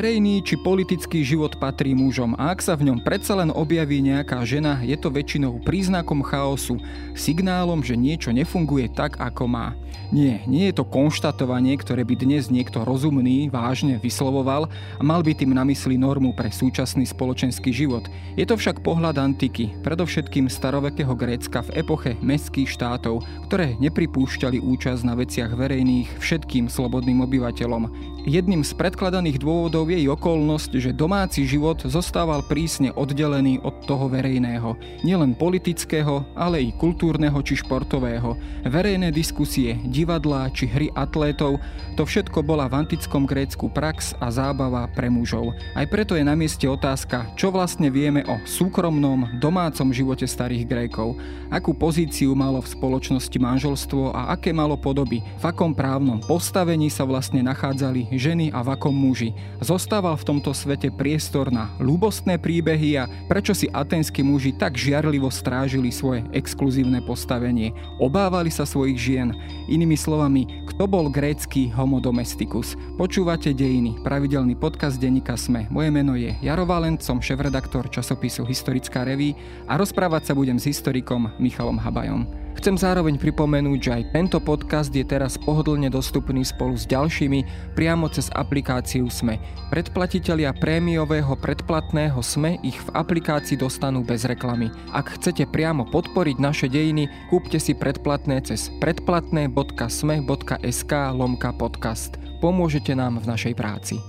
Verejný či politický život patrí mužom a ak sa v ňom predsa len objaví nejaká žena, je to väčšinou príznakom chaosu, signálom, že niečo nefunguje tak, ako má. Nie, nie je to konštatovanie, ktoré by dnes niekto rozumný vážne vyslovoval a mal by tým na mysli normu pre súčasný spoločenský život. Je to však pohľad antiky, predovšetkým starovekého Grécka v epoche mestských štátov, ktoré nepripúšťali účasť na veciach verejných všetkým slobodným obyvateľom. Jedným z predkladaných dôvodov je i okolnosť, že domáci život zostával prísne oddelený od toho verejného. Nielen politického, ale i kultúrneho či športového. Verejné diskusie, divadlá či hry atlétov, to všetko bola v antickom Grécku prax a zábava pre mužov. Aj preto je na mieste otázka, čo vlastne vieme o súkromnom, domácom živote starých Grékov. Akú pozíciu malo v spoločnosti manželstvo a aké malo podoby, v akom právnom postavení sa vlastne nachádzali ženy a v akom muži. Zostával v tomto svete priestor na ľúbostné príbehy a prečo si aténsky muži tak žiarlivo strážili svoje exkluzívne postavenie. Obávali sa svojich žien. Inými slovami, kto bol grécky homo domesticus? Počúvate Dejiny, pravidelný podcast denníka Sme. Moje meno je Jaro Valent, som šéf-redaktor časopisu Historická reví a rozprávať sa budem s historikom Michalom Habajom. Chcem zároveň pripomenúť, že aj tento podcast je teraz pohodlne dostupný spolu s ďalšími priamo cez aplikáciu SME. Predplatitelia prémiového predplatného SME ich v aplikácii dostanú bez reklamy. Ak chcete priamo podporiť naše dejiny, kúpte si predplatné cez predplatné.sme.sk lomka podcast. Pomôžete nám v našej práci.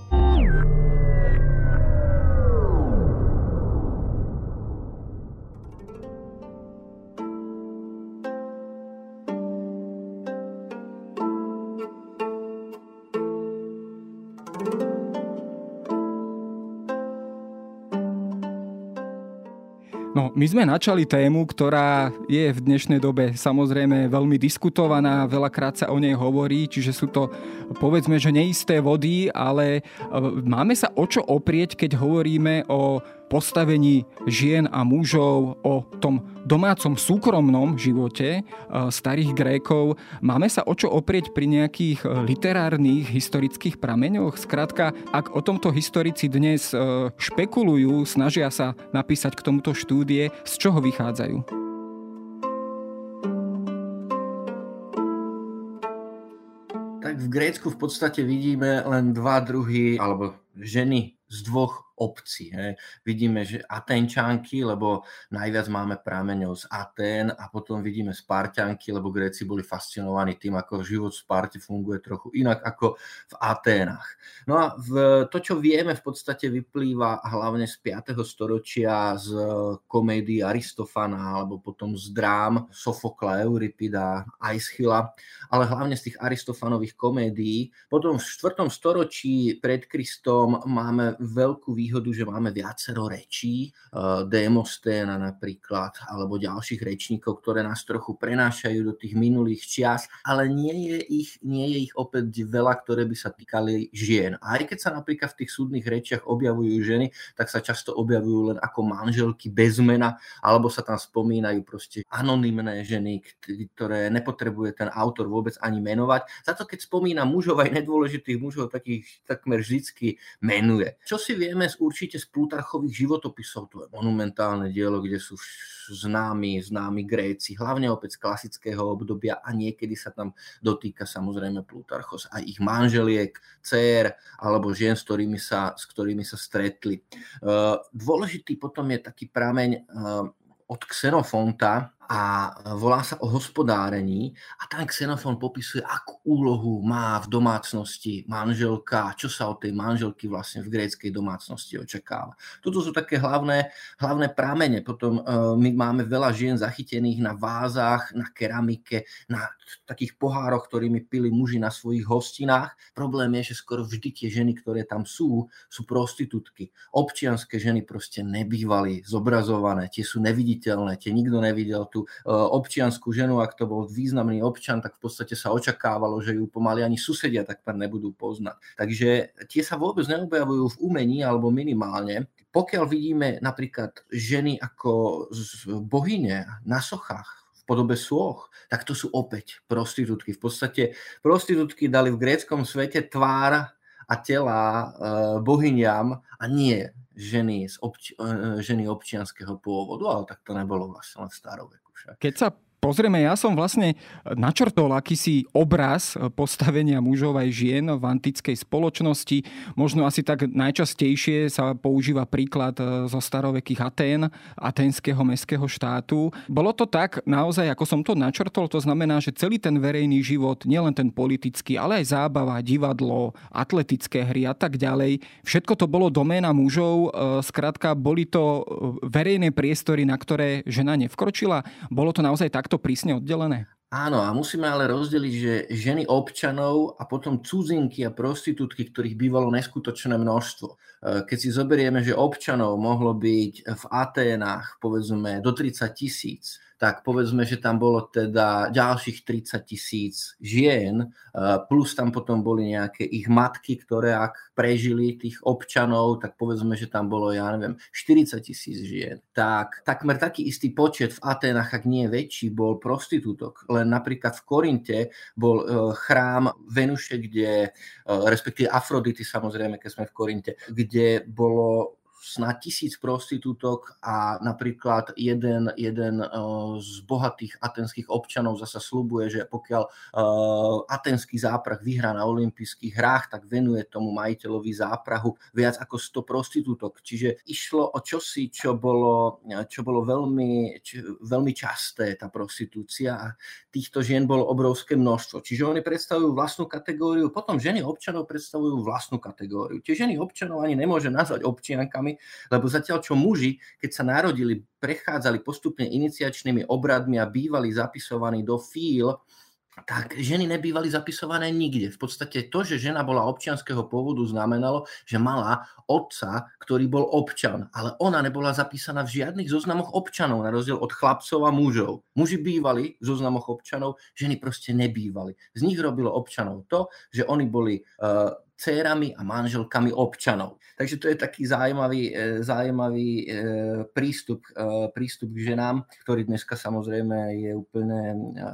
My sme načali tému, ktorá je v dnešnej dobe samozrejme veľmi diskutovaná, veľakrát sa o nej hovorí, čiže sú to povedzme, že neisté vody, ale e, máme sa o čo oprieť, keď hovoríme o postavení žien a mužov, o tom domácom súkromnom živote e, starých Grékov. Máme sa o čo oprieť pri nejakých e, literárnych historických prameňoch? Skrátka, ak o tomto historici dnes e, špekulujú, snažia sa napísať k tomuto štúdie, z čoho vychádzajú? Tak v Grécku v podstate vidíme len dva druhy, alebo ženy z dvoch obcí. He. Vidíme, že Atenčanky, lebo najviac máme prámeňov z Atén a potom vidíme Spartianky, lebo Gréci boli fascinovaní tým, ako život v Sparte funguje trochu inak ako v Aténach. No a v, to, čo vieme, v podstate vyplýva hlavne z 5. storočia z komédií Aristofana alebo potom z drám Sofokla, Euripida, Aeschyla, ale hlavne z tých Aristofanových komédií. Potom v 4. storočí pred Kristom máme veľkú výhodu výhodu, že máme viacero rečí, eh, Demosténa napríklad, alebo ďalších rečníkov, ktoré nás trochu prenášajú do tých minulých čias, ale nie je ich, nie je ich opäť veľa, ktoré by sa týkali žien. A aj keď sa napríklad v tých súdnych rečiach objavujú ženy, tak sa často objavujú len ako manželky bez mena, alebo sa tam spomínajú proste anonymné ženy, ktoré nepotrebuje ten autor vôbec ani menovať. Za to, keď spomína mužov aj nedôležitých mužov, takých takmer vždycky menuje. Čo si vieme z určite z Plutarchových životopisov, to je monumentálne dielo, kde sú známi, známi Gréci, hlavne opäť z klasického obdobia a niekedy sa tam dotýka samozrejme Plutarchos aj ich manželiek, dcer alebo žien, s ktorými sa, s ktorými sa stretli. Dôležitý potom je taký prameň od Xenofonta, a volá sa o hospodárení a tam Xenofon popisuje, akú úlohu má v domácnosti manželka, čo sa od tej manželky vlastne v gréckej domácnosti očakáva. Toto sú také hlavné, hlavné prámene. Potom uh, my máme veľa žien zachytených na vázach, na keramike, na takých pohároch, ktorými pili muži na svojich hostinách. Problém je, že skoro vždy tie ženy, ktoré tam sú, sú prostitútky. Občianské ženy proste nebývali zobrazované, tie sú neviditeľné, tie nikto nevidel tú E, občianskú ženu, ak to bol významný občan, tak v podstate sa očakávalo, že ju pomaly ani susedia takmer nebudú poznať. Takže tie sa vôbec neobjavujú v umení alebo minimálne. Pokiaľ vidíme napríklad ženy ako bohyne na sochách, v podobe sôch, tak to sú opäť prostitútky. V podstate prostitútky dali v gréckom svete tvár a tela bohyňam a nie ženy, z obč- ženy občianského pôvodu, ale tak to nebolo vlastne len staroveku však. Keď sa Pozrieme, ja som vlastne načrtol akýsi obraz postavenia mužov aj žien v antickej spoločnosti. Možno asi tak najčastejšie sa používa príklad e, zo starovekých Atén, aténskeho mestského štátu. Bolo to tak naozaj, ako som to načrtol, to znamená, že celý ten verejný život, nielen ten politický, ale aj zábava, divadlo, atletické hry a tak ďalej, všetko to bolo doména mužov. E, skrátka, boli to verejné priestory, na ktoré žena nevkročila. Bolo to naozaj tak takto prísne oddelené? Áno, a musíme ale rozdeliť, že ženy občanov a potom cudzinky a prostitútky, ktorých bývalo neskutočné množstvo. E, keď si zoberieme, že občanov mohlo byť v Aténach povedzme do 30 tisíc, tak povedzme, že tam bolo teda ďalších 30 tisíc žien, eh, plus tam potom boli nejaké ich matky, ktoré ak prežili tých občanov, tak povedzme, že tam bolo, ja neviem, 40 tisíc žien. Tak takmer taký istý počet v Atenách, ak nie väčší, bol prostitútok. Len napríklad v Korinte bol eh, chrám Venuše, kde, eh, respektíve Afrodity samozrejme, keď sme v Korinte, kde bolo snad tisíc prostitútok a napríklad jeden, jeden z bohatých atenských občanov zasa slubuje, že pokiaľ atenský záprah vyhrá na olympijských hrách, tak venuje tomu majiteľovi záprahu viac ako 100 prostitútok. Čiže išlo o čosi, čo bolo, čo bolo veľmi, čo, veľmi časté, tá prostitúcia a týchto žien bolo obrovské množstvo. Čiže oni predstavujú vlastnú kategóriu, potom ženy občanov predstavujú vlastnú kategóriu. Tie ženy občanov ani nemôže nazvať občiankami, problémami, lebo zatiaľ čo muži, keď sa narodili, prechádzali postupne iniciačnými obradmi a bývali zapisovaní do fíl, tak ženy nebývali zapisované nikde. V podstate to, že žena bola občianského pôvodu, znamenalo, že mala otca, ktorý bol občan, ale ona nebola zapísaná v žiadnych zoznamoch občanov, na rozdiel od chlapcov a mužov. Muži bývali v zoznamoch občanov, ženy proste nebývali. Z nich robilo občanov to, že oni boli uh, dcérami a manželkami občanov. Takže to je taký zaujímavý, e, zaujímavý e, prístup, e, prístup k ženám, ktorý dneska samozrejme je úplne,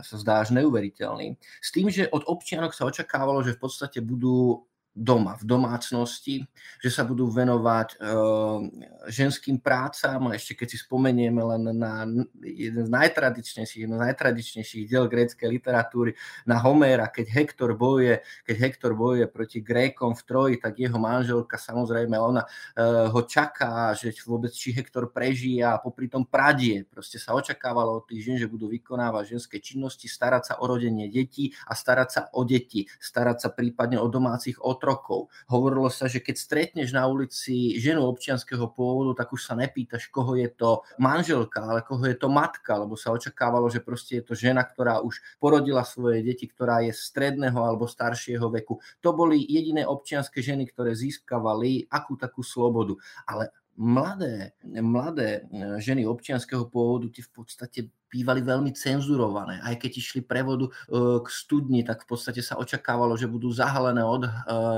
sa zdá až neuveriteľný. S tým, že od občianok sa očakávalo, že v podstate budú doma, v domácnosti, že sa budú venovať uh, ženským prácam. A ešte keď si spomenieme len na jeden z najtradičnejších, jeden z najtradičnejších diel gréckej literatúry, na Homéra, keď Hektor bojuje, keď Hektor bojuje proti Grékom v Troji, tak jeho manželka samozrejme, ona uh, ho čaká, že vôbec či Hektor prežije a popri tom pradie. Proste sa očakávalo od tých žien, že budú vykonávať ženské činnosti, starať sa o rodenie detí a starať sa o deti, starať sa prípadne o domácich otrov rokov. Hovorilo sa, že keď stretneš na ulici ženu občianského pôvodu, tak už sa nepýtaš, koho je to manželka, ale koho je to matka, lebo sa očakávalo, že proste je to žena, ktorá už porodila svoje deti, ktorá je stredného alebo staršieho veku. To boli jediné občianske ženy, ktoré získavali akú takú slobodu. Ale mladé, mladé ženy občianského pôvodu ti v podstate bývali veľmi cenzurované. Aj keď išli prevodu e, k studni, tak v podstate sa očakávalo, že budú zahalené od e,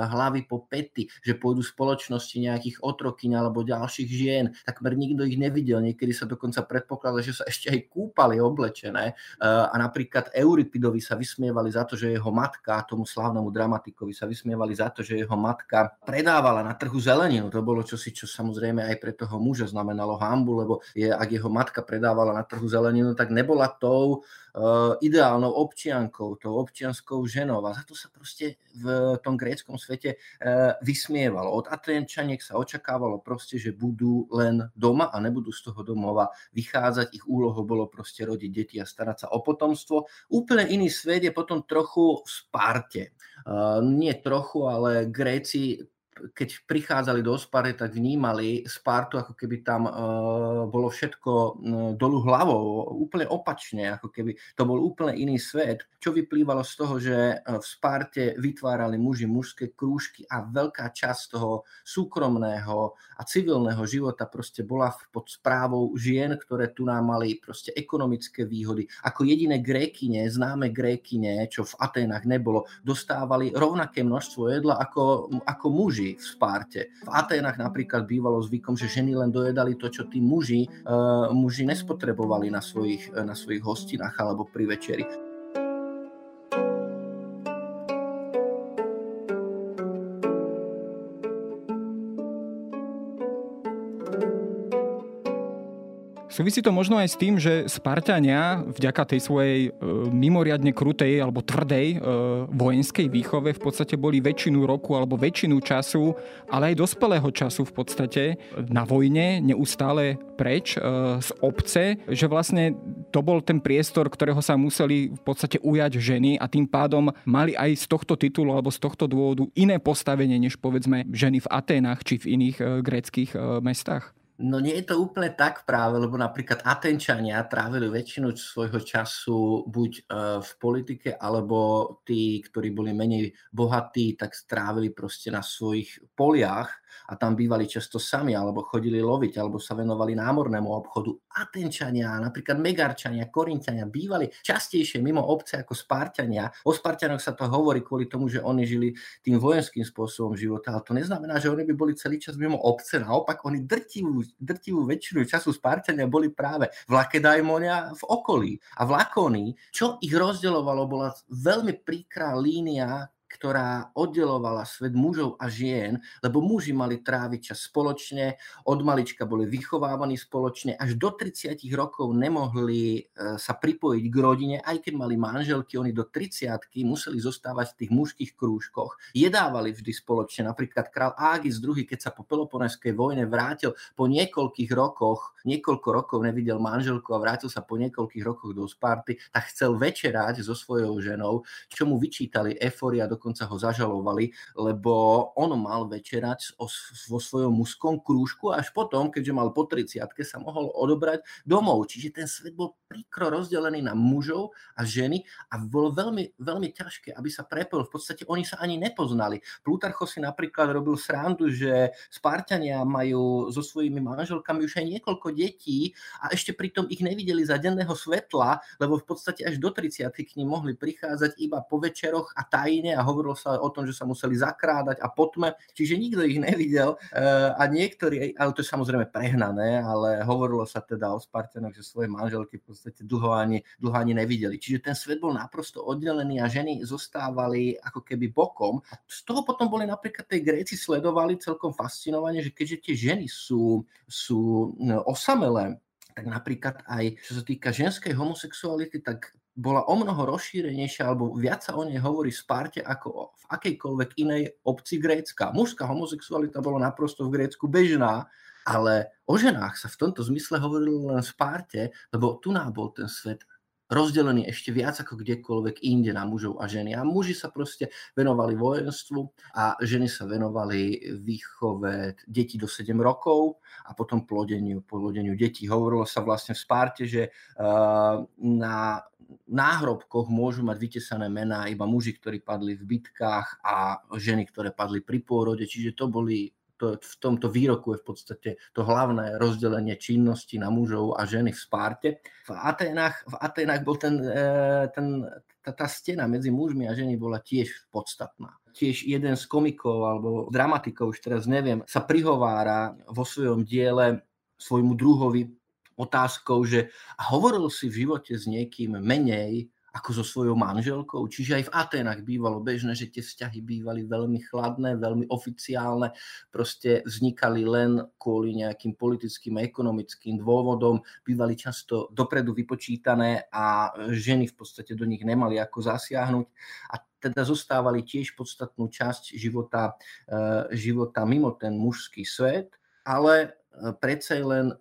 hlavy po pety, že pôjdu spoločnosti nejakých otrokyň alebo ďalších žien. Takmer nikto ich nevidel. Niekedy sa dokonca predpokladá, že sa ešte aj kúpali oblečené. E, a napríklad Euripidovi sa vysmievali za to, že jeho matka, tomu slávnemu dramatikovi sa vysmievali za to, že jeho matka predávala na trhu zeleninu. To bolo čosi, čo samozrejme aj pre toho muža znamenalo hambu, lebo je, ak jeho matka predávala na trhu zeleninu, tak nebola tou uh, ideálnou občiankou, tou občianskou ženou. A za to sa proste v tom gréckom svete uh, vysmievalo. Od Atenčaniek sa očakávalo proste, že budú len doma a nebudú z toho domova vychádzať. Ich úlohou bolo proste rodiť deti a starať sa o potomstvo. Úplne iný svet je potom trochu v Sparte. Uh, nie trochu, ale Gréci keď prichádzali do Spary, tak vnímali Spartu, ako keby tam uh, bolo všetko uh, dolu hlavou, úplne opačne, ako keby to bol úplne iný svet, čo vyplývalo z toho, že v Sparte vytvárali muži mužské krúžky a veľká časť toho súkromného a civilného života proste bola pod správou žien, ktoré tu nám mali proste ekonomické výhody. Ako jediné grékine, známe grékine, čo v Aténach nebolo, dostávali rovnaké množstvo jedla ako, ako muži v Sparte. V Aténach napríklad bývalo zvykom, že ženy len dojedali to, čo tí muži, uh, muži nespotrebovali na svojich, na svojich hostinách alebo pri večeri. Súvisí to možno aj s tým, že Spartania vďaka tej svojej e, mimoriadne krutej alebo tvrdej e, vojenskej výchove v podstate boli väčšinu roku alebo väčšinu času, ale aj dospelého času v podstate na vojne, neustále preč e, z obce, že vlastne to bol ten priestor, ktorého sa museli v podstate ujať ženy a tým pádom mali aj z tohto titulu alebo z tohto dôvodu iné postavenie než povedzme ženy v Aténach či v iných e, gréckých e, mestách? No nie je to úplne tak práve, lebo napríklad Atenčania trávili väčšinu svojho času buď e, v politike, alebo tí, ktorí boli menej bohatí, tak strávili proste na svojich poliach a tam bývali často sami, alebo chodili loviť, alebo sa venovali námornému obchodu. Atenčania, napríklad Megarčania, Korinčania bývali častejšie mimo obce ako Spartania. O Spartanoch sa to hovorí kvôli tomu, že oni žili tým vojenským spôsobom života, ale to neznamená, že oni by boli celý čas mimo obce. Naopak, oni drtivú, drtivú väčšinu času Spartania boli práve v Lakedajmonia v okolí. A v Lakónii, čo ich rozdeľovalo, bola veľmi príkrá línia ktorá oddelovala svet mužov a žien, lebo muži mali tráviť čas spoločne, od malička boli vychovávaní spoločne, až do 30 rokov nemohli e, sa pripojiť k rodine, aj keď mali manželky, oni do 30 museli zostávať v tých mužských krúžkoch. Jedávali vždy spoločne, napríklad král Ágis II, keď sa po Peloponeskej vojne vrátil po niekoľkých rokoch, niekoľko rokov nevidel manželku a vrátil sa po niekoľkých rokoch do Sparty, tak chcel večerať so svojou ženou, čo mu vyčítali Eforia do dokonca ho zažalovali, lebo on mal večerať vo svojom mužskom krúžku a až potom, keďže mal po 30 sa mohol odobrať domov. Čiže ten svet bol príkro rozdelený na mužov a ženy a bolo veľmi, veľmi ťažké, aby sa prepol. V podstate oni sa ani nepoznali. Plutarcho si napríklad robil srandu, že Spartania majú so svojimi manželkami už aj niekoľko detí a ešte pritom ich nevideli za denného svetla, lebo v podstate až do 30 k ním mohli prichádzať iba po večeroch a tajne a hovorilo sa o tom, že sa museli zakrádať a potme, čiže nikto ich nevidel eh, a niektorí, ale to je samozrejme prehnané, ale hovorilo sa teda o Spartanoch, že svoje manželky v podstate dlho ani, dlho ani nevideli. Čiže ten svet bol naprosto oddelený a ženy zostávali ako keby bokom. Z toho potom boli napríklad tej Gréci sledovali celkom fascinovane, že keďže tie ženy sú, sú no, osamelé, tak napríklad aj čo sa týka ženskej homosexuality, tak bola o mnoho rozšírenejšia, alebo viac sa o nej hovorí v Sparte ako v akejkoľvek inej obci Grécka. Mužská homosexualita bola naprosto v Grécku bežná, ale o ženách sa v tomto zmysle hovorilo len v Sparte, lebo tu nám bol ten svet rozdelený ešte viac ako kdekoľvek inde na mužov a ženy. A muži sa proste venovali vojenstvu a ženy sa venovali výchove detí do 7 rokov a potom plodeniu, plodeniu detí. Hovorilo sa vlastne v Sparte, že na náhrobkoch môžu mať vytesané mená iba muži, ktorí padli v bitkách a ženy, ktoré padli pri pôrode. Čiže to boli to, v tomto výroku je v podstate to hlavné rozdelenie činnosti na mužov a ženy v Sparte. V Aténach, v Aténach bol ten, e, ten, tá, tá stena medzi mužmi a ženy bola tiež podstatná. Tiež jeden z komikov alebo dramatikov, už teraz neviem, sa prihovára vo svojom diele svojmu druhovi otázkou, že hovoril si v živote s niekým menej ako so svojou manželkou. Čiže aj v Atenách bývalo bežné, že tie vzťahy bývali veľmi chladné, veľmi oficiálne, proste vznikali len kvôli nejakým politickým a ekonomickým dôvodom, bývali často dopredu vypočítané a ženy v podstate do nich nemali ako zasiahnuť. A teda zostávali tiež podstatnú časť života, eh, života mimo ten mužský svet, ale eh, predsa len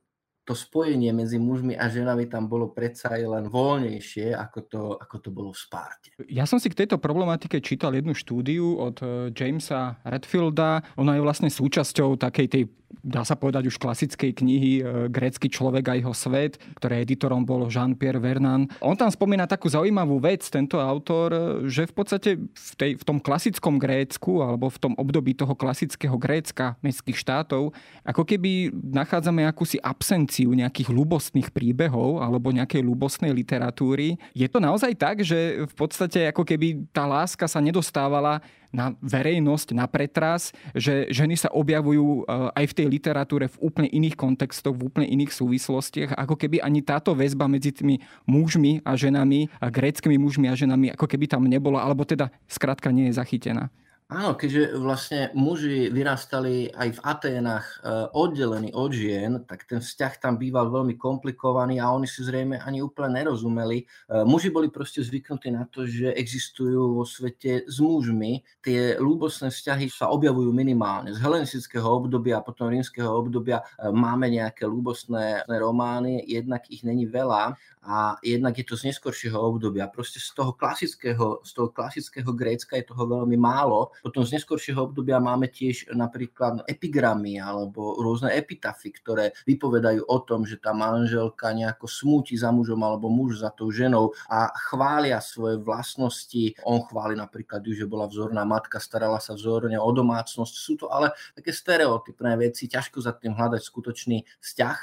to spojenie medzi mužmi a ženami tam bolo predsa aj len voľnejšie, ako to, ako to bolo v Sparte. Ja som si k tejto problematike čítal jednu štúdiu od eh, Jamesa Redfielda. Ona je vlastne súčasťou takej tej dá sa povedať už klasickej knihy e, Grécky človek a jeho svet, ktoré editorom bol Jean-Pierre Vernan. On tam spomína takú zaujímavú vec, tento autor, e, že v podstate v, tej, v tom klasickom Grécku alebo v tom období toho klasického Grécka mestských štátov, ako keby nachádzame akúsi absenciu nejakých ľubostných príbehov alebo nejakej ľubostnej literatúry. Je to naozaj tak, že v podstate ako keby tá láska sa nedostávala na verejnosť, na pretras, že ženy sa objavujú eh, aj v tej literatúre v úplne iných kontextoch, v úplne iných súvislostiach, ako keby ani táto väzba medzi tými mužmi a ženami, a gréckými mužmi a ženami, ako keby tam nebola, alebo teda skrátka nie je zachytená. Áno, keďže vlastne muži vyrastali aj v Aténach e, oddelení od žien, tak ten vzťah tam býval veľmi komplikovaný a oni si zrejme ani úplne nerozumeli. E, muži boli proste zvyknutí na to, že existujú vo svete s mužmi. Tie ľúbosné vzťahy sa objavujú minimálne. Z helenistického obdobia a potom rímskeho obdobia e, máme nejaké ľúbosné romány, jednak ich není veľa a jednak je to z neskoršieho obdobia. Proste z toho klasického, z toho klasického Grécka je toho veľmi málo potom z neskoršieho obdobia máme tiež napríklad epigramy alebo rôzne epitafy, ktoré vypovedajú o tom, že tá manželka nejako smúti za mužom alebo muž za tou ženou a chvália svoje vlastnosti. On chváli napríklad ju, že bola vzorná matka, starala sa vzorne o domácnosť. Sú to ale také stereotypné veci, ťažko za tým hľadať skutočný vzťah.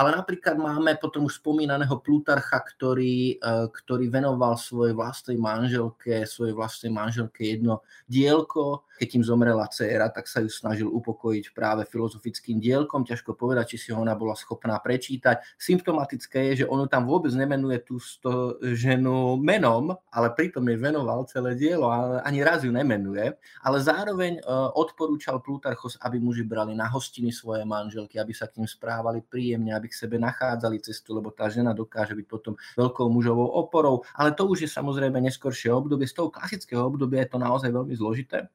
Ale napríklad máme potom už spomínaného Plutarcha, ktorý, e, ktorý venoval svojej vlastnej manželke, svojej vlastnej manželke jedno dielko poco keď im zomrela dcéra, tak sa ju snažil upokojiť práve filozofickým dielkom. Ťažko povedať, či si ho ona bola schopná prečítať. Symptomatické je, že ono tam vôbec nemenuje tú ženu menom, ale pritom jej venoval celé dielo a ani raz ju nemenuje. Ale zároveň e, odporúčal Plutarchos, aby muži brali na hostiny svoje manželky, aby sa k ním správali príjemne, aby k sebe nachádzali cestu, lebo tá žena dokáže byť potom veľkou mužovou oporou. Ale to už je samozrejme neskoršie obdobie. Z toho klasického obdobia je to naozaj veľmi zložité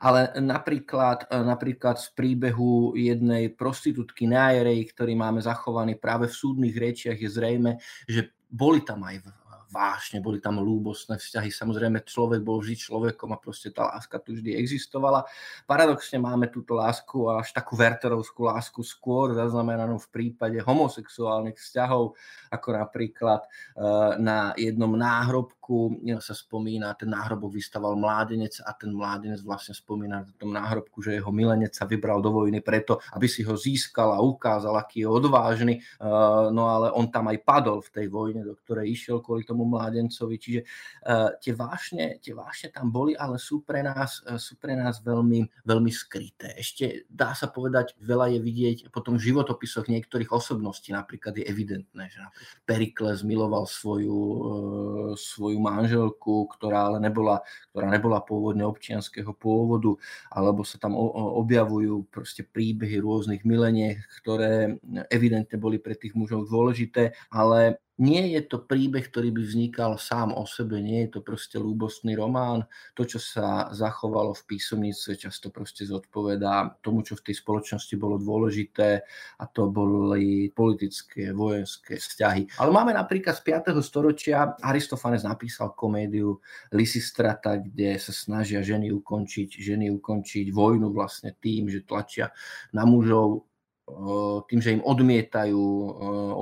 ale napríklad, e, napríklad z príbehu jednej prostitútky Najerej, ktorý máme zachovaný práve v súdnych rečiach, je zrejme, že boli tam aj vášne, boli tam lúbosné vzťahy. Samozrejme, človek bol vždy človekom a proste tá láska tu vždy existovala. Paradoxne máme túto lásku až takú verterovskú lásku skôr zaznamenanú v prípade homosexuálnych vzťahov, ako napríklad e, na jednom náhrobku sa spomína, ten náhrobok vystaval mládenec a ten mládenec vlastne spomína na tom náhrobku, že jeho milenec sa vybral do vojny preto, aby si ho získal a ukázal, aký je odvážny. E, no ale on tam aj padol v tej vojne, do ktorej išiel kvôli tomu mládencovi. Čiže uh, tie, vášne, tie vášne tam boli, ale sú pre nás, uh, sú pre nás veľmi, veľmi skryté. Ešte dá sa povedať, veľa je vidieť potom v životopisoch niektorých osobností. Napríklad je evidentné, že Perikles miloval svoju, uh, svoju manželku, ktorá ale nebola, ktorá nebola pôvodne občianského pôvodu, alebo sa tam objavujú proste príbehy rôznych mileniek, ktoré evidentne boli pre tých mužov dôležité, ale nie je to príbeh, ktorý by vznikal sám o sebe, nie je to proste ľúbostný román. To, čo sa zachovalo v písomnice, často proste zodpovedá tomu, čo v tej spoločnosti bolo dôležité a to boli politické, vojenské vzťahy. Ale máme napríklad z 5. storočia, Aristofanes napísal komédiu Lysistrata, kde sa snažia ženy ukončiť, ženy ukončiť vojnu vlastne tým, že tlačia na mužov tým, že im odmietajú,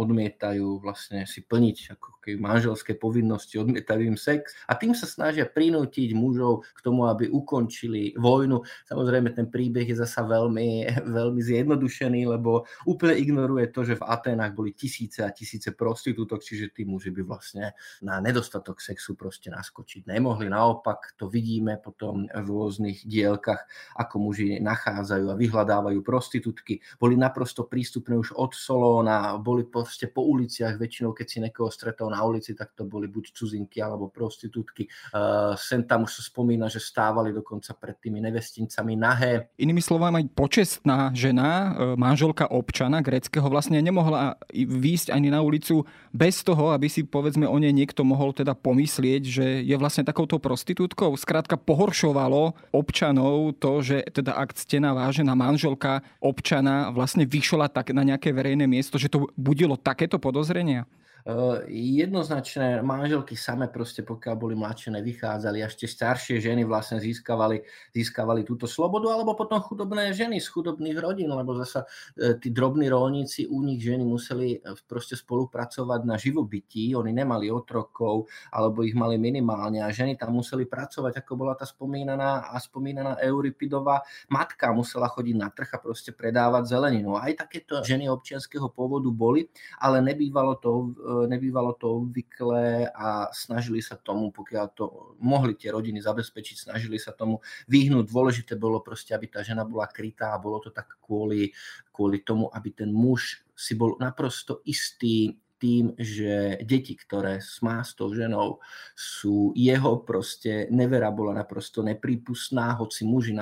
odmietajú vlastne si plniť ako manželské povinnosti, odmietajú im sex a tým sa snažia prinútiť mužov k tomu, aby ukončili vojnu. Samozrejme, ten príbeh je zasa veľmi, veľmi zjednodušený, lebo úplne ignoruje to, že v Aténach boli tisíce a tisíce prostitútok, čiže tí muži by vlastne na nedostatok sexu proste naskočiť nemohli. Naopak to vidíme potom v rôznych dielkach, ako muži nachádzajú a vyhľadávajú prostitútky. Boli naprosto prístupné už od Solóna, boli proste po uliciach, väčšinou keď si niekoho stretol na ulici, tak to boli buď cudzinky alebo prostitútky. Uh, sem tam už sa spomína, že stávali dokonca pred tými nevestincami nahé. Inými slovami, počestná žena, e, manželka občana greckého vlastne nemohla výjsť ani na ulicu bez toho, aby si povedzme o nej niekto mohol teda pomyslieť, že je vlastne takouto prostitútkou. Skrátka pohoršovalo občanov to, že teda ak ctená vážená manželka občana vlastne vyšla tak na nejaké verejné miesto, že to budilo takéto podozrenia? Eh, jednoznačné manželky same proste, pokiaľ boli mladšie, nevychádzali. Až tie staršie ženy vlastne získavali, získavali túto slobodu, alebo potom chudobné ženy z chudobných rodín, lebo zasa eh, tí drobní rolníci, u nich ženy museli eh, proste spolupracovať na živobytí, oni nemali otrokov, alebo ich mali minimálne a ženy tam museli pracovať, ako bola tá spomínaná a spomínaná Euripidová matka, musela chodiť na trh a proste predávať zeleninu. Aj takéto ženy občianského pôvodu boli, ale nebývalo to nebývalo to obvyklé a snažili sa tomu, pokiaľ to mohli tie rodiny zabezpečiť, snažili sa tomu vyhnúť. Dôležité bolo proste, aby tá žena bola krytá a bolo to tak kvôli, kvôli tomu, aby ten muž si bol naprosto istý tým, že deti, ktoré má s tou ženou, sú jeho proste, nevera bola naprosto neprípustná, hoci muži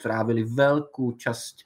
trávili veľkú časť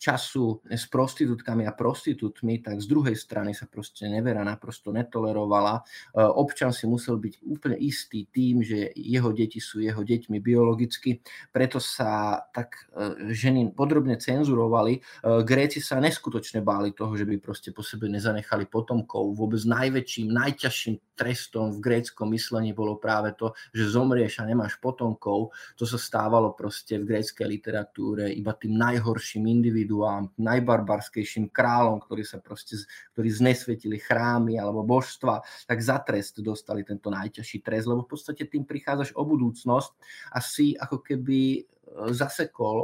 času s prostitútkami a prostitútmi, tak z druhej strany sa proste nevera naprosto netolerovala. E, občan si musel byť úplne istý tým, že jeho deti sú jeho deťmi biologicky, preto sa tak e, ženy podrobne cenzurovali. E, Gréci sa neskutočne báli toho, že by proste po sebe nezanechali potomkov. Vôbec najväčším, najťažším trestom v gréckom myslení bolo práve to, že zomrieš a nemáš potomkov. To sa stávalo proste v gréckej literatúre iba tým najhorším individuám, najbarbarskejším kráľom, ktorí sa proste, ktorí znesvetili chrámy alebo božstva, tak za trest dostali tento najťažší trest, lebo v podstate tým prichádzaš o budúcnosť a si ako keby zasekol,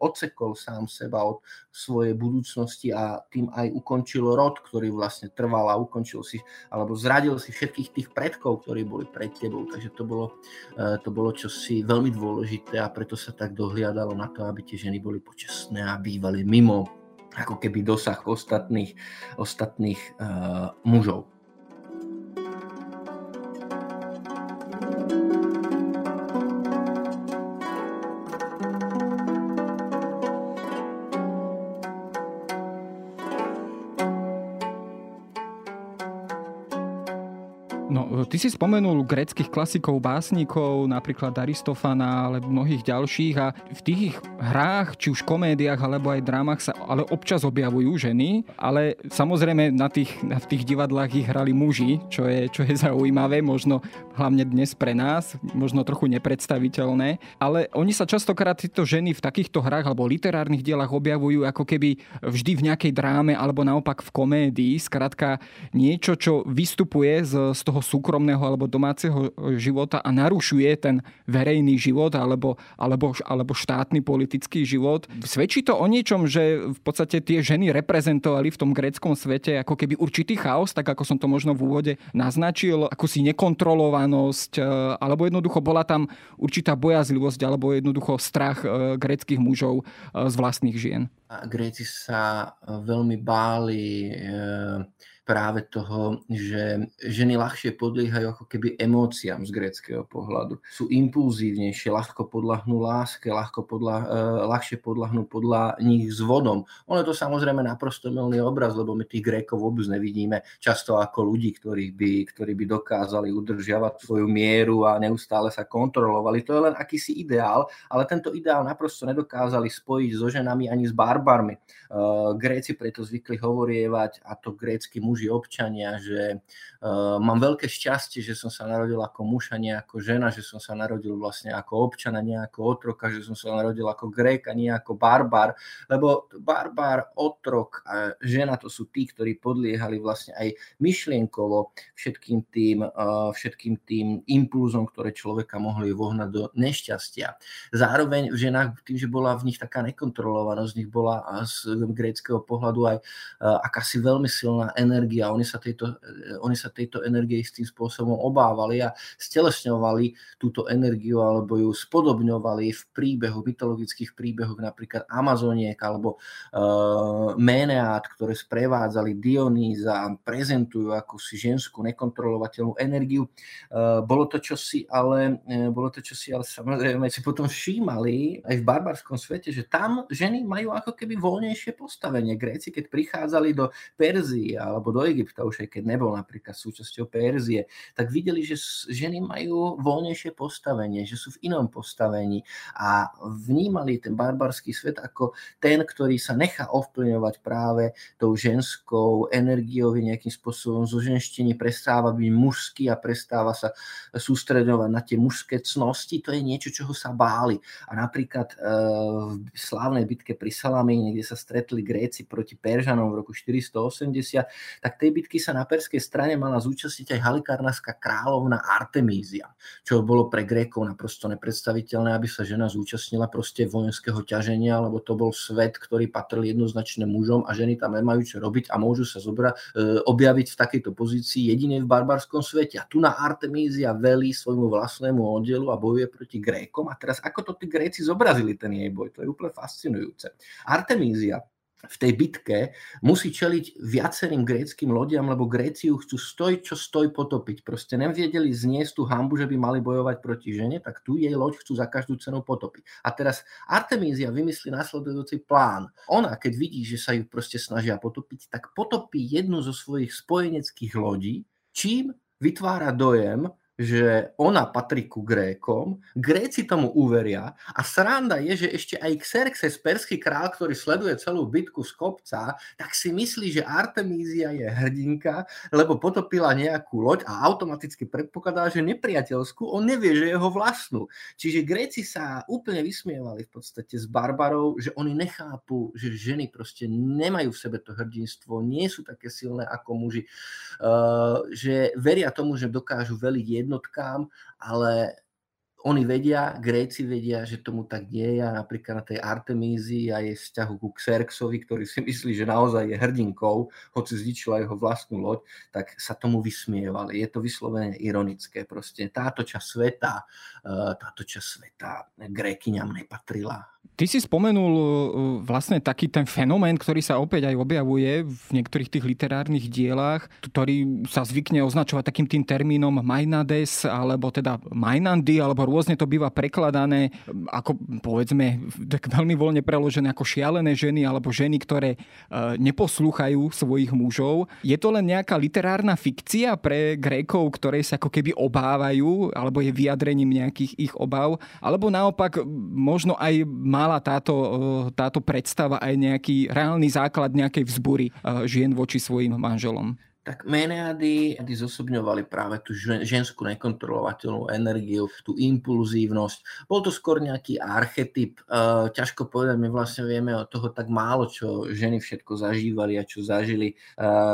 odsekol sám seba od svojej budúcnosti a tým aj ukončil rod, ktorý vlastne trval a ukončil si, alebo zradil si všetkých tých predkov, ktorí boli pred tebou. Takže to bolo, e, to bolo čosi veľmi dôležité a preto sa tak dohliadalo na to, aby tie ženy boli počestné a bývali mimo ako keby dosah ostatných, ostatných uh, mužov. Si spomenul greckých klasikov, básnikov, napríklad Aristofana, ale mnohých ďalších. A v tých ich hrách, či už komédiách, alebo aj drámach sa ale občas objavujú ženy, ale samozrejme na tých, na tých divadlách ich hrali muži, čo je, čo je zaujímavé, možno hlavne dnes pre nás, možno trochu nepredstaviteľné, ale oni sa častokrát tieto ženy v takýchto hrách alebo literárnych dielach objavujú ako keby vždy v nejakej dráme alebo naopak v komédii, skrátka niečo, čo vystupuje z, z toho súkromia súkromného alebo domáceho života a narušuje ten verejný život alebo, alebo, alebo štátny politický život. Svedčí to o niečom, že v podstate tie ženy reprezentovali v tom gréckom svete ako keby určitý chaos, tak ako som to možno v úvode naznačil, akúsi nekontrolovanosť, e, alebo jednoducho bola tam určitá bojazlivosť alebo jednoducho strach e, gréckých mužov e, z vlastných žien. Gréci sa veľmi báli práve toho, že ženy ľahšie podliehajú ako keby emóciám z gréckého pohľadu. Sú impulzívnejšie, ľahko podľahnú láske, ľahko podľa, uh, ľahšie podľahnú podľa nich s vodom. Ono je to samozrejme naprosto milný obraz, lebo my tých Grékov vôbec nevidíme často ako ľudí, ktorí by, ktorí by dokázali udržiavať svoju mieru a neustále sa kontrolovali. To je len akýsi ideál, ale tento ideál naprosto nedokázali spojiť so ženami ani s barbarmi. Uh, Gréci preto zvykli hovorievať, a to grécky muži občania, že uh, mám veľké šťastie, že som sa narodil ako muž a nie ako žena, že som sa narodil vlastne ako občana, nie ako otroka, že som sa narodil ako Grék a nie ako barbar, lebo barbar, otrok a žena to sú tí, ktorí podliehali vlastne aj myšlienkovo všetkým tým, uh, všetkým tým impulzom, ktoré človeka mohli vohnať do nešťastia. Zároveň v ženách, tým, že bola v nich taká nekontrolovanosť, z nich bola z gréckého pohľadu aj uh, akási veľmi silná energia energia. Oni sa tejto, eh, oni sa tejto energie istým spôsobom obávali a stelesňovali túto energiu alebo ju spodobňovali v príbehu, mytologických príbehoch napríklad Amazoniek alebo uh, Meneát, ktoré sprevádzali Dionýza a prezentujú akúsi ženskú nekontrolovateľnú energiu. Uh, bolo to čosi, ale uh, bolo to čosi, ale samozrejme si potom všímali aj v barbarskom svete, že tam ženy majú ako keby voľnejšie postavenie. Gréci, keď prichádzali do Perzie alebo do Egypta, už aj keď nebol napríklad súčasťou Perzie, tak videli, že ženy majú voľnejšie postavenie, že sú v inom postavení a vnímali ten barbarský svet ako ten, ktorý sa nechá ovplyvňovať práve tou ženskou energiou, nejakým spôsobom zo ženštiny prestáva byť mužský a prestáva sa sústredovať na tie mužské cnosti, to je niečo, čoho sa báli. A napríklad eh, v slávnej bitke pri Salamíne, kde sa stretli Gréci proti Peržanom v roku 480, tak tej bitky sa na perskej strane mala zúčastniť aj halikárnarská kráľovna Artemízia, čo bolo pre Grékov naprosto nepredstaviteľné, aby sa žena zúčastnila proste vojenského ťaženia, lebo to bol svet, ktorý patril jednoznačne mužom a ženy tam nemajú čo robiť a môžu sa zobra, e, objaviť v takejto pozícii jedine v barbarskom svete. A tu na Artemízia velí svojmu vlastnému oddielu a bojuje proti Grékom. A teraz ako to tí Gréci zobrazili ten jej boj, to je úplne fascinujúce. Artemízia v tej bitke musí čeliť viacerým gréckým lodiam, lebo Gréci ju chcú stoj, čo stoj potopiť. Proste nevedeli zniesť tú hambu, že by mali bojovať proti žene, tak tu jej loď chcú za každú cenu potopiť. A teraz Artemízia vymyslí následujúci plán. Ona, keď vidí, že sa ju proste snažia potopiť, tak potopí jednu zo svojich spojeneckých lodí, čím vytvára dojem, že ona patrí ku Grékom, Gréci tomu uveria a sranda je, že ešte aj Xerxes, perský král, ktorý sleduje celú bitku z kopca, tak si myslí, že Artemízia je hrdinka, lebo potopila nejakú loď a automaticky predpokladá, že nepriateľskú, on nevie, že jeho vlastnú. Čiže Gréci sa úplne vysmievali v podstate s barbarov, že oni nechápu, že ženy proste nemajú v sebe to hrdinstvo, nie sú také silné ako muži, uh, že veria tomu, že dokážu veliť jednotkám, ale oni vedia, Gréci vedia, že tomu tak nie je. Napríklad na tej Artemízi a jej vzťahu ku Xerxovi, ktorý si myslí, že naozaj je hrdinkou, hoci zničila jeho vlastnú loď, tak sa tomu vysmievali. Je to vyslovene ironické. Proste táto časť sveta, eh, táto časť sveta Grékyňam nepatrila. Ty si spomenul uh, vlastne taký ten fenomén, ktorý sa opäť aj objavuje v niektorých tých literárnych dielách, ktorý sa zvykne označovať takým tým termínom Mainades, alebo teda Mainandy, alebo rôzne to býva prekladané ako povedzme tak veľmi voľne preložené ako šialené ženy, alebo ženy, ktoré uh, neposlúchajú svojich mužov. Je to len nejaká literárna fikcia pre Grékov, ktoré sa ako keby obávajú, alebo je vyjadrením nejakých ich obav, alebo naopak možno aj mala táto, táto predstava aj nejaký reálny základ nejakej vzbury žien voči svojim manželom? Tak Meneady zosobňovali práve tú ženskú nekontrolovateľnú energiu, tú impulzívnosť. Bol to skôr nejaký archetyp. ťažko povedať, my vlastne vieme o toho tak málo, čo ženy všetko zažívali a čo zažili.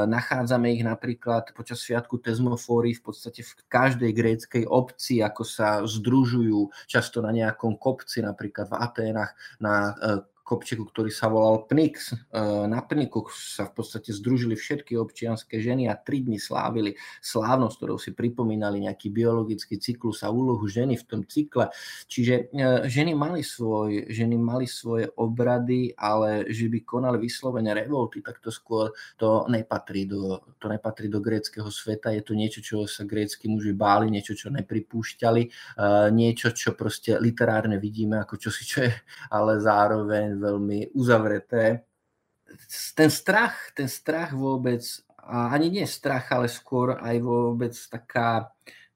nachádzame ich napríklad počas sviatku Tezmofóry v podstate v každej gréckej obci, ako sa združujú často na nejakom kopci, napríklad v Aténach, na e, kopčeku, ktorý sa volal Pnix. E, na Pniku sa v podstate združili všetky občianské ženy a tri dni slávili slávnosť, ktorou si pripomínali nejaký biologický cyklus a úlohu ženy v tom cykle. Čiže e, ženy mali, svoj, ženy mali svoje obrady, ale že by konali vyslovene revolty, tak to skôr to nepatrí do, to nepatrí do gréckého sveta. Je to niečo, čo sa grécky muži báli, niečo, čo nepripúšťali, e, niečo, čo proste literárne vidíme ako čosi, čo je ale zároveň veľmi uzavreté. Ten strach, ten strach vôbec, a ani nie strach, ale skôr aj vôbec taká,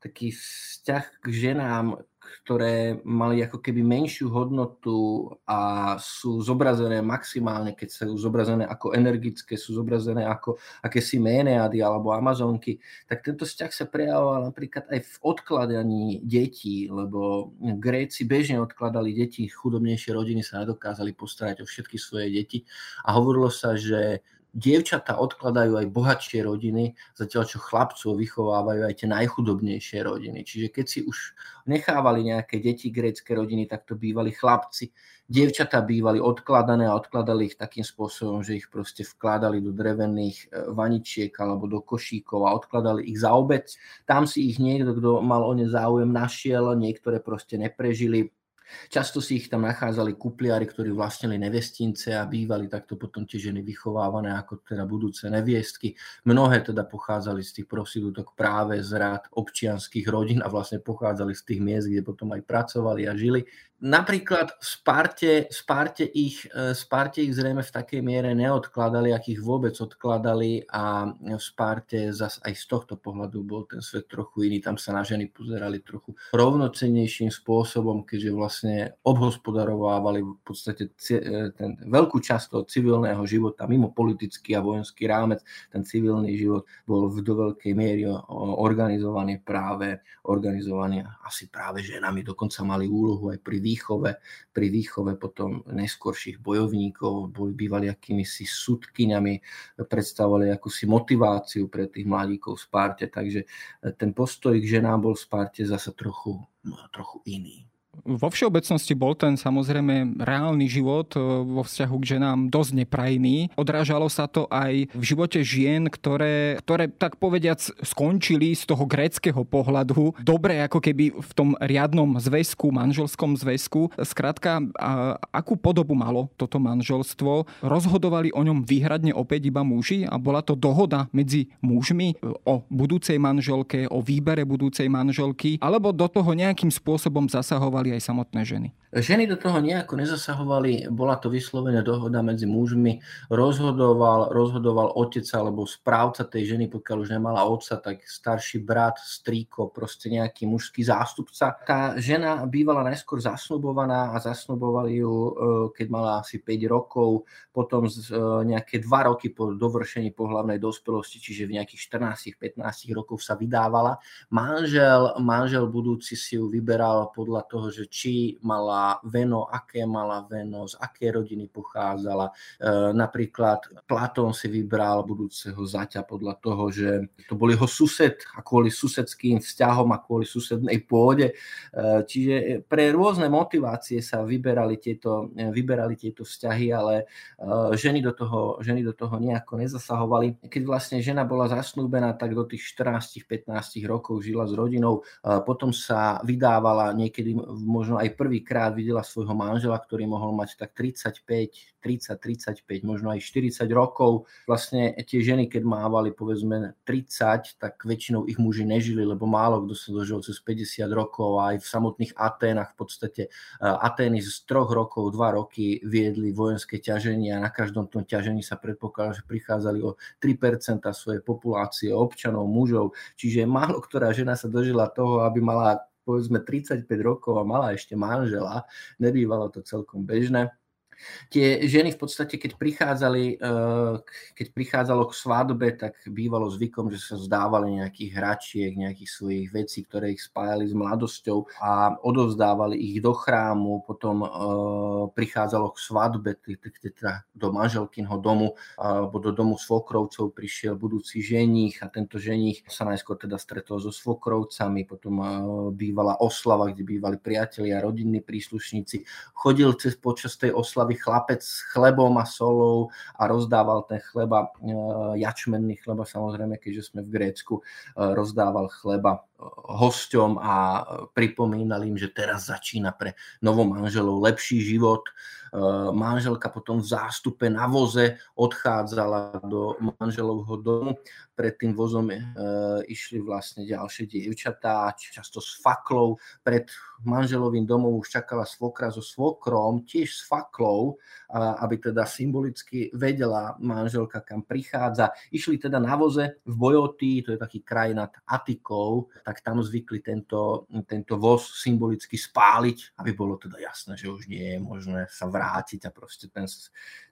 taký vzťah k ženám, ktoré mali ako keby menšiu hodnotu a sú zobrazené maximálne, keď sú zobrazené ako energické, sú zobrazené ako akési méneady alebo amazonky, tak tento vzťah sa prejavoval napríklad aj v odkladaní detí, lebo Gréci bežne odkladali deti, chudobnejšie rodiny sa nedokázali postarať o všetky svoje deti a hovorilo sa, že dievčatá odkladajú aj bohatšie rodiny, zatiaľ čo chlapcov vychovávajú aj tie najchudobnejšie rodiny. Čiže keď si už nechávali nejaké deti grécké rodiny, tak to bývali chlapci. Dievčatá bývali odkladané a odkladali ich takým spôsobom, že ich proste vkladali do drevených e, vaničiek alebo do košíkov a odkladali ich za obec. Tam si ich niekto, kto mal o ne záujem, našiel, niektoré proste neprežili Často si ich tam nachádzali kupliari, ktorí vlastnili nevestince a bývali takto potom tie ženy vychovávané ako teda budúce neviestky. Mnohé teda pochádzali z tých prostitútok práve z rád občianských rodín a vlastne pochádzali z tých miest, kde potom aj pracovali a žili napríklad v Sparte, Sparte, ich, e, Sparte ich zrejme v takej miere neodkladali, ak ich vôbec odkladali a v Sparte zas aj z tohto pohľadu bol ten svet trochu iný. Tam sa na ženy pozerali trochu rovnocennejším spôsobom, keďže vlastne obhospodarovávali v podstate e, ten veľkú časť toho civilného života mimo politický a vojenský rámec. Ten civilný život bol v do veľkej miery organizovaný práve organizovaný asi práve ženami. Dokonca mali úlohu aj pri výchove, pri výchove potom neskôrších bojovníkov, boli bývali akými si sudkyňami, predstavovali akúsi motiváciu pre tých mladíkov v Sparte, takže ten postoj k ženám bol v Sparte zase trochu, trochu iný. Vo všeobecnosti bol ten samozrejme reálny život e, vo vzťahu k ženám dosť neprajný. Odrážalo sa to aj v živote žien, ktoré, ktoré tak povediac skončili z toho gréckého pohľadu dobre ako keby v tom riadnom zväzku, manželskom zväzku. Skrátka, akú podobu malo toto manželstvo? Rozhodovali o ňom výhradne opäť iba muži a bola to dohoda medzi mužmi o budúcej manželke, o výbere budúcej manželky, alebo do toho nejakým spôsobom zasahovali aj samotné ženy? Ženy do toho nejako nezasahovali, bola to vyslovená dohoda medzi mužmi, rozhodoval, rozhodoval otec alebo správca tej ženy, pokiaľ už nemala otca, tak starší brat, strýko, proste nejaký mužský zástupca. Tá žena bývala najskôr zasnubovaná a zasnubovali ju, e, keď mala asi 5 rokov, potom e, nejaké 2 roky po dovršení pohľavnej dospelosti, čiže v nejakých 14-15 rokov sa vydávala. Manžel, manžel budúci si ju vyberal podľa toho, že či mala veno, aké mala veno, z aké rodiny pochádzala. E, napríklad Platón si vybral budúceho zaťa podľa toho, že to bol jeho sused a kvôli susedským vzťahom a kvôli susednej pôde. E, čiže pre rôzne motivácie sa vyberali tieto, vyberali tieto vzťahy, ale e, ženy do, toho, ženy do toho nejako nezasahovali. Keď vlastne žena bola zasnúbená, tak do tých 14-15 rokov žila s rodinou, potom sa vydávala niekedy možno aj prvýkrát videla svojho manžela, ktorý mohol mať tak 35, 30, 35, možno aj 40 rokov. Vlastne tie ženy, keď mávali povedzme 30, tak väčšinou ich muži nežili, lebo málo kto sa dožil cez 50 rokov a aj v samotných Aténach v podstate e, Atény z troch rokov, dva roky viedli vojenské ťaženie a na každom tom ťažení sa predpokladá, že prichádzali o 3% svojej populácie občanov, mužov. Čiže málo ktorá žena sa dožila toho, aby mala povedzme 35 rokov a mala ešte manžela, nebývalo to celkom bežné. Tie ženy v podstate, keď prichádzali, eh, keď prichádzalo k svadbe, tak bývalo zvykom, že sa zdávali nejakých hračiek, nejakých svojich vecí, ktoré ich spájali s mladosťou a odovzdávali ich do chrámu, potom eh, prichádzalo k svadbe, teda do manželkinho domu, alebo do domu svokrovcov prišiel budúci ženich a tento ženich sa najskôr teda stretol so svokrovcami, potom eh, bývala oslava, kde bývali priatelia, rodinní príslušníci. Chodil cez počas tej oslavy mladý chlapec s chlebom a solou a rozdával ten chleba, e, jačmenný chleba samozrejme, keďže sme v Grécku, e, rozdával chleba e, hosťom a pripomínal im, že teraz začína pre novomanželov lepší život. Manželka potom v zástupe na voze odchádzala do manželovho domu. Pred tým vozom išli vlastne ďalšie dievčatá, často s faklou. Pred manželovým domom už čakala svokra so svokrom, tiež s faklou, aby teda symbolicky vedela manželka, kam prichádza. Išli teda na voze v Bojotí, to je taký kraj nad Atikou, tak tam zvykli tento, tento voz symbolicky spáliť, aby bolo teda jasné, že už nie je možné sa vrátiť a proste ten,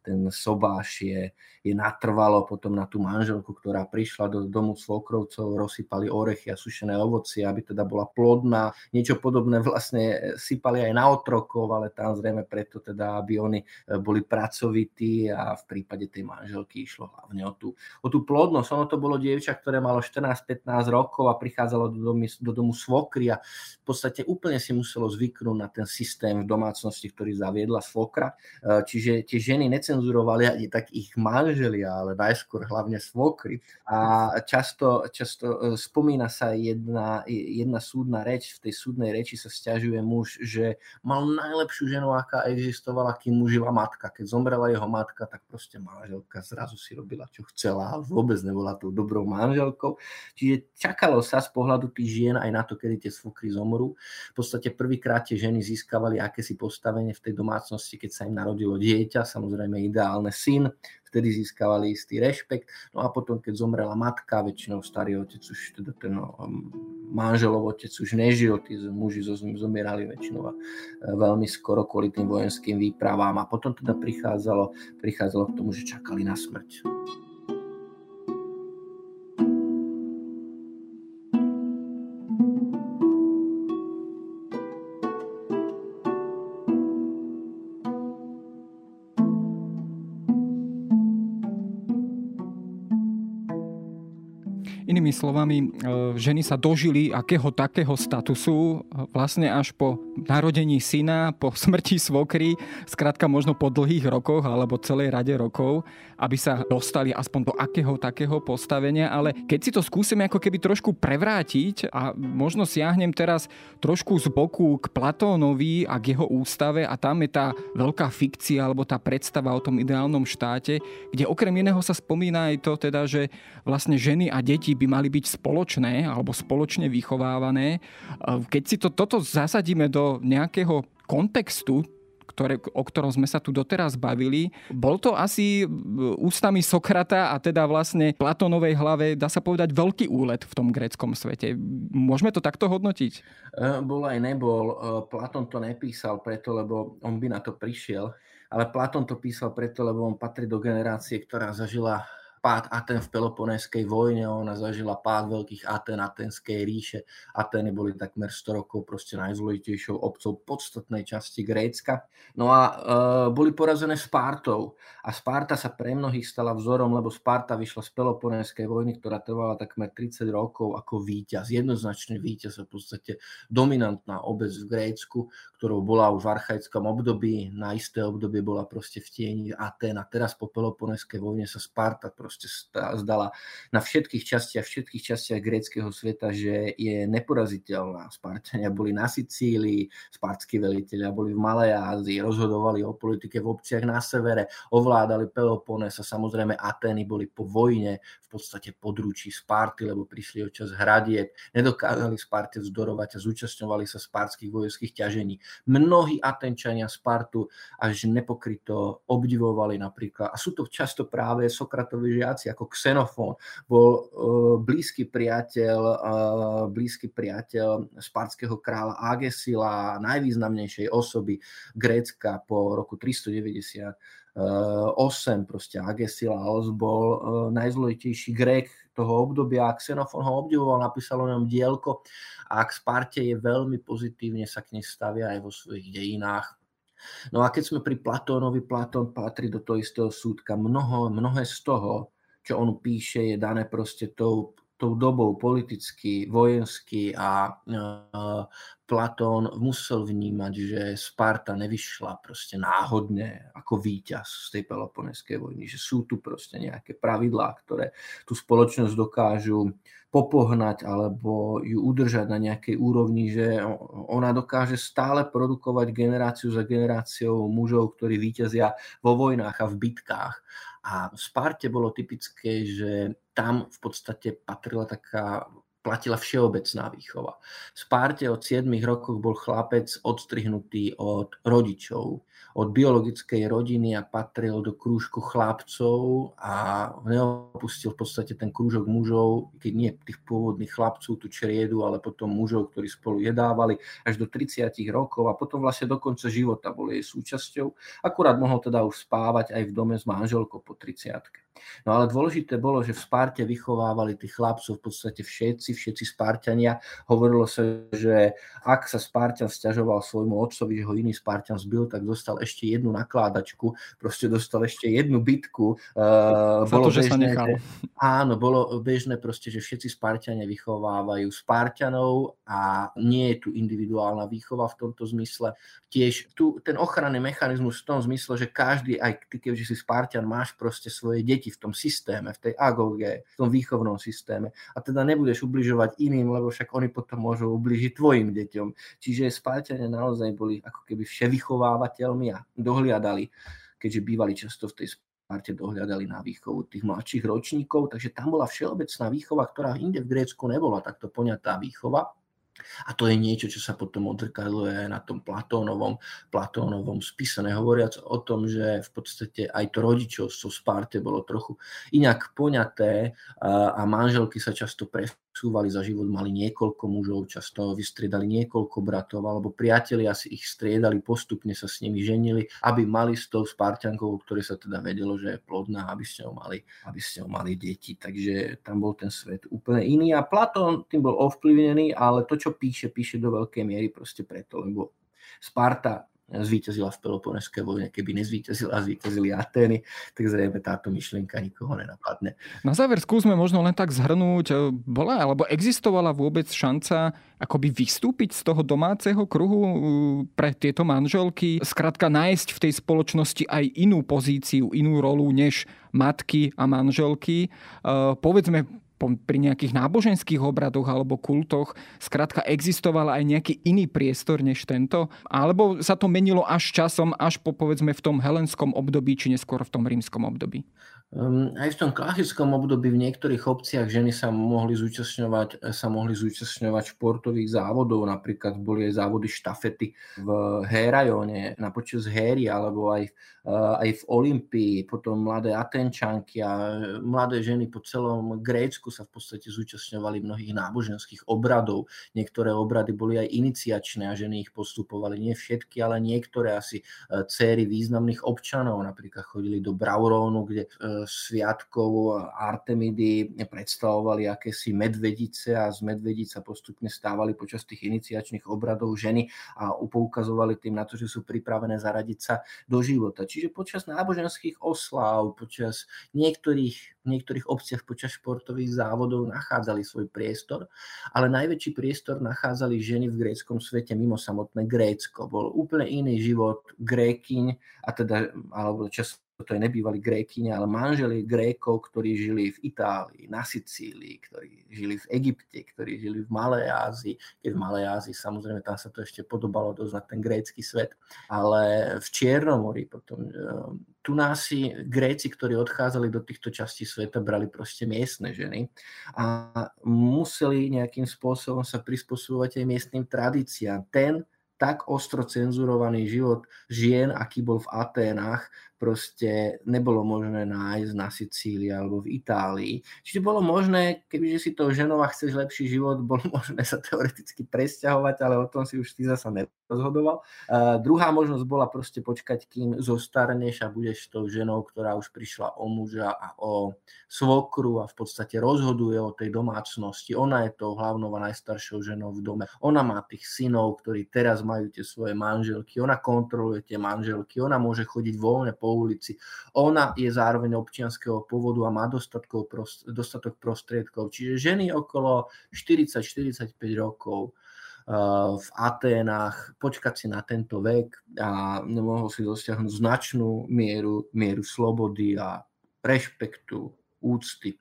ten sobáš je, je natrvalo potom na tú manželku, ktorá prišla do domu svokrovcov, rozsypali orechy a sušené ovocie, aby teda bola plodná. Niečo podobné vlastne sypali aj na otrokov, ale tam zrejme preto teda, aby oni boli pracovití a v prípade tej manželky išlo hlavne o tú, o tú plodnosť. Ono to bolo dievča, ktoré malo 14-15 rokov a prichádzalo do domu, do domu svokry a v podstate úplne si muselo zvyknúť na ten systém v domácnosti, ktorý zaviedla svokra. E, čiže tie ženy necenzurovali ani tak ich manželia, ale najskôr hlavne svokry. A často, často e, spomína sa jedna, jedna súdna reč, v tej súdnej reči sa stiažuje muž, že mal najlepšiu ženu, aká existovala, kým mu žila matka. Keď zomrela jeho matka, tak proste manželka zrazu si robila, čo chcela a vôbec nebola tou dobrou manželkou. Čiže čakalo sa z pohľadu tých žien aj na to, kedy tie svokry zomrú. V podstate prvýkrát tie ženy získavali akési postavenie v tej domácnosti, keď sa im narodilo dieťa, samozrejme ideálne syn, vtedy získavali istý rešpekt. No a potom, keď zomrela matka, väčšinou starý otec už, teda ten no, um, manželov otec už nežil, tí muži zomierali väčšinou a e, veľmi skoro kvôli tým vojenským výpravám a potom teda prichádzalo, prichádzalo k tomu, že čakali na smrť. Slovami, e, ženy sa dožili akého takého statusu vlastne až po narodení syna, po smrti svokry, skrátka možno po dlhých rokoch alebo celej rade rokov, aby sa dostali aspoň do akého takého postavenia. Ale keď si to skúsime ako keby trošku prevrátiť a možno siahnem teraz trošku z boku k Platónovi a k jeho ústave a tam je tá veľká fikcia alebo tá predstava o tom ideálnom štáte, kde okrem iného sa spomína aj to teda, že vlastne ženy a deti by mali byť spoločné alebo spoločne vychovávané. Keď si to, toto zasadíme do nejakého kontextu, ktoré, o ktorom sme sa tu doteraz bavili. Bol to asi ústami Sokrata a teda vlastne Platónovej hlave, dá sa povedať, veľký úlet v tom gréckom svete. Môžeme to takto hodnotiť? E, bol aj nebol. E, Platón to nepísal preto, lebo on by na to prišiel. Ale Platón to písal preto, lebo on patrí do generácie, ktorá zažila pád Aten v Peloponéskej vojne, ona zažila pád veľkých Aten, Atenskej ríše. Ateny boli takmer 100 rokov proste najzložitejšou obcov podstatnej časti Grécka. No a e, boli porazené Spartou. A Sparta sa pre mnohých stala vzorom, lebo Sparta vyšla z Peloponéskej vojny, ktorá trvala takmer 30 rokov ako víťaz. Jednoznačne víťaz a v podstate dominantná obec v Grécku, ktorou bola už v archaickom období. Na isté obdobie bola proste v tieni Aten a teraz po Peloponéskej vojne sa Sparta proste zdala na všetkých častiach, všetkých častiach gréckého sveta, že je neporaziteľná. Spartania boli na Sicílii, spartskí veliteľia boli v Malej Ázii, rozhodovali o politike v obciach na severe, ovládali Pelopones a samozrejme Atény boli po vojne v podstate područí Sparty, lebo prišli o čas hradieb, nedokázali Sparte vzdorovať a zúčastňovali sa spartských vojenských ťažení. Mnohí Atenčania Spartu až nepokryto obdivovali napríklad, a sú to často práve Sokratovi žiaci ako Xenofón, bol uh, blízky priateľ, uh, blízky priateľ spartského kráľa Agesila, najvýznamnejšej osoby Grécka po roku 390 8, proste Agesilaos bol uh, najzložitejší Grék toho obdobia. Xenofón ho obdivoval, napísal o ňom dielko a k Sparte je veľmi pozitívne sa k nej stavia aj vo svojich dejinách. No a keď sme pri Platónovi, Platón patrí do toho istého súdka. Mnoho, mnohé z toho, čo on píše, je dané proste tou, tou dobou politicky, vojensky a uh, Platón musel vnímať, že Sparta nevyšla proste náhodne ako víťaz z tej Peloponeskej vojny, že sú tu proste nejaké pravidlá, ktoré tú spoločnosť dokážu popohnať alebo ju udržať na nejakej úrovni, že ona dokáže stále produkovať generáciu za generáciou mužov, ktorí víťazia vo vojnách a v bitkách. A v Sparte bolo typické, že tam v podstate patrila taká platila všeobecná výchova. V Sparte od 7 rokov bol chlapec odstrihnutý od rodičov, od biologickej rodiny a patril do krúžku chlapcov a neopustil v podstate ten krúžok mužov, keď nie tých pôvodných chlapcov, tú čriedu, ale potom mužov, ktorí spolu jedávali až do 30 rokov a potom vlastne do konca života bol jej súčasťou. Akurát mohol teda už spávať aj v dome s manželkou po 30 No ale dôležité bolo, že v Sparte vychovávali tých chlapcov v podstate všetci, všetci Spartania. Hovorilo sa, že ak sa Spartan stiažoval svojmu otcovi, že ho iný Spartan zbil, tak dostal ešte jednu nakládačku, proste dostal ešte jednu bitku. Uh, bolo to, že bežné, sa nechal. Áno, bolo bežné proste, že všetci Spartania vychovávajú Spartanov a nie je tu individuálna výchova v tomto zmysle. Tiež tu ten ochranný mechanizmus v tom zmysle, že každý, aj ty, keďže si Spartan, máš proste svoje deti v tom systéme, v tej agoge, v tom výchovnom systéme. A teda nebudeš ubližovať iným, lebo však oni potom môžu ubližiť tvojim deťom. Čiže Spartania naozaj boli ako keby vševychovávateľmi a dohliadali, keďže bývali často v tej Sparte dohľadali na výchovu tých mladších ročníkov, takže tam bola všeobecná výchova, ktorá inde v Grécku nebola takto poňatá výchova. A to je niečo, čo sa potom odrkadluje na tom Platónovom, Platónovom spise, nehovoriac o tom, že v podstate aj to rodičovstvo Sparte bolo trochu inak poňaté a manželky sa často presúvali za život, mali niekoľko mužov, často vystriedali niekoľko bratov, alebo priatelia si ich striedali, postupne sa s nimi ženili, aby mali s tou Spartiankou, ktoré sa teda vedelo, že je plodná, aby ste ňou mali, aby ste ňou mali deti. Takže tam bol ten svet úplne iný a Platón tým bol ovplyvnený, ale to, čo píše, píše do veľkej miery proste preto, lebo Sparta zvíťazila v Peloponeskej vojne, keby nezvíťazila a zvíťazili Atény, tak zrejme táto myšlienka nikoho nenapadne. Na záver skúsme možno len tak zhrnúť, bola alebo existovala vôbec šanca akoby vystúpiť z toho domáceho kruhu uh, pre tieto manželky, skrátka nájsť v tej spoločnosti aj inú pozíciu, inú rolu než matky a manželky. Uh, povedzme, pri nejakých náboženských obradoch alebo kultoch skrátka existoval aj nejaký iný priestor než tento? Alebo sa to menilo až časom, až po povedzme v tom helenskom období, či neskôr v tom rímskom období? Um, aj v tom klasickom období v niektorých obciach ženy sa mohli zúčastňovať, sa mohli zúčastňovať športových závodov, napríklad boli aj závody štafety v Hérajóne na počas héry, alebo aj, aj v Olympii, potom mladé Atenčanky a mladé ženy po celom Grécku sa v podstate zúčastňovali mnohých náboženských obradov. Niektoré obrady boli aj iniciačné a ženy ich postupovali, nie všetky, ale niektoré asi uh, céry významných občanov, napríklad chodili do Braurónu, kde sviatkov Artemidy predstavovali akési medvedice a z medvedica postupne stávali počas tých iniciačných obradov ženy a upoukazovali tým na to, že sú pripravené zaradiť sa do života. Čiže počas náboženských osláv, počas niektorých, niektorých obciach, počas športových závodov nachádzali svoj priestor, ale najväčší priestor nachádzali ženy v gréckom svete mimo samotné Grécko. Bol úplne iný život grékyň, a teda, alebo čas to je nebývali Grékyne, ale manželi Grékov, ktorí žili v Itálii, na Sicílii, ktorí žili v Egypte, ktorí žili v Malej Ázii. Keď v Malej Ázii, samozrejme, tam sa to ešte podobalo dosť na ten grécky svet. Ale v Čiernomori potom eh, tu nás si Gréci, ktorí odchádzali do týchto častí sveta, brali proste miestne ženy a museli nejakým spôsobom sa prispôsobovať aj miestnym tradíciám. Ten tak ostro cenzurovaný život žien, aký bol v Aténach, proste nebolo možné nájsť na Sicílii alebo v Itálii. Čiže bolo možné, kebyže si to ženova chceš lepší život, bolo možné sa teoreticky presťahovať, ale o tom si už ty zasa nerozhodoval. Uh, druhá možnosť bola proste počkať, kým zostarneš a budeš tou ženou, ktorá už prišla o muža a o svokru a v podstate rozhoduje o tej domácnosti. Ona je tou hlavnou a najstaršou ženou v dome. Ona má tých synov, ktorí teraz majú tie svoje manželky. Ona kontroluje tie manželky. Ona môže chodiť voľne po ulici. Ona je zároveň občianského pôvodu a má dostatok prostriedkov. Čiže ženy okolo 40-45 rokov eh, v Aténach, počkať si na tento vek a mohol si dosiahnuť značnú mieru, mieru slobody a rešpektu, úcty.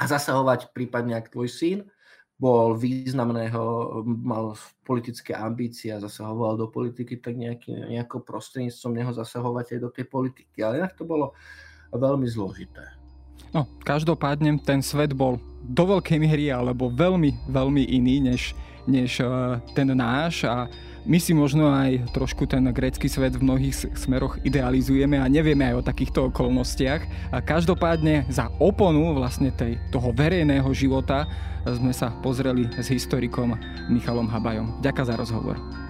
A zasahovať prípadne, ak tvoj syn bol významného, mal politické ambície a zasahoval do politiky, tak nejaký, nejako prostredníctvom neho zasahovať aj do tej politiky. Ale inak to bolo veľmi zložité. No, každopádne ten svet bol do veľkej miery alebo veľmi, veľmi iný než, než uh, ten náš a my si možno aj trošku ten grécky svet v mnohých smeroch idealizujeme a nevieme aj o takýchto okolnostiach. A každopádne za oponu vlastne tej, toho verejného života sme sa pozreli s historikom Michalom Habajom. Ďakujem za rozhovor.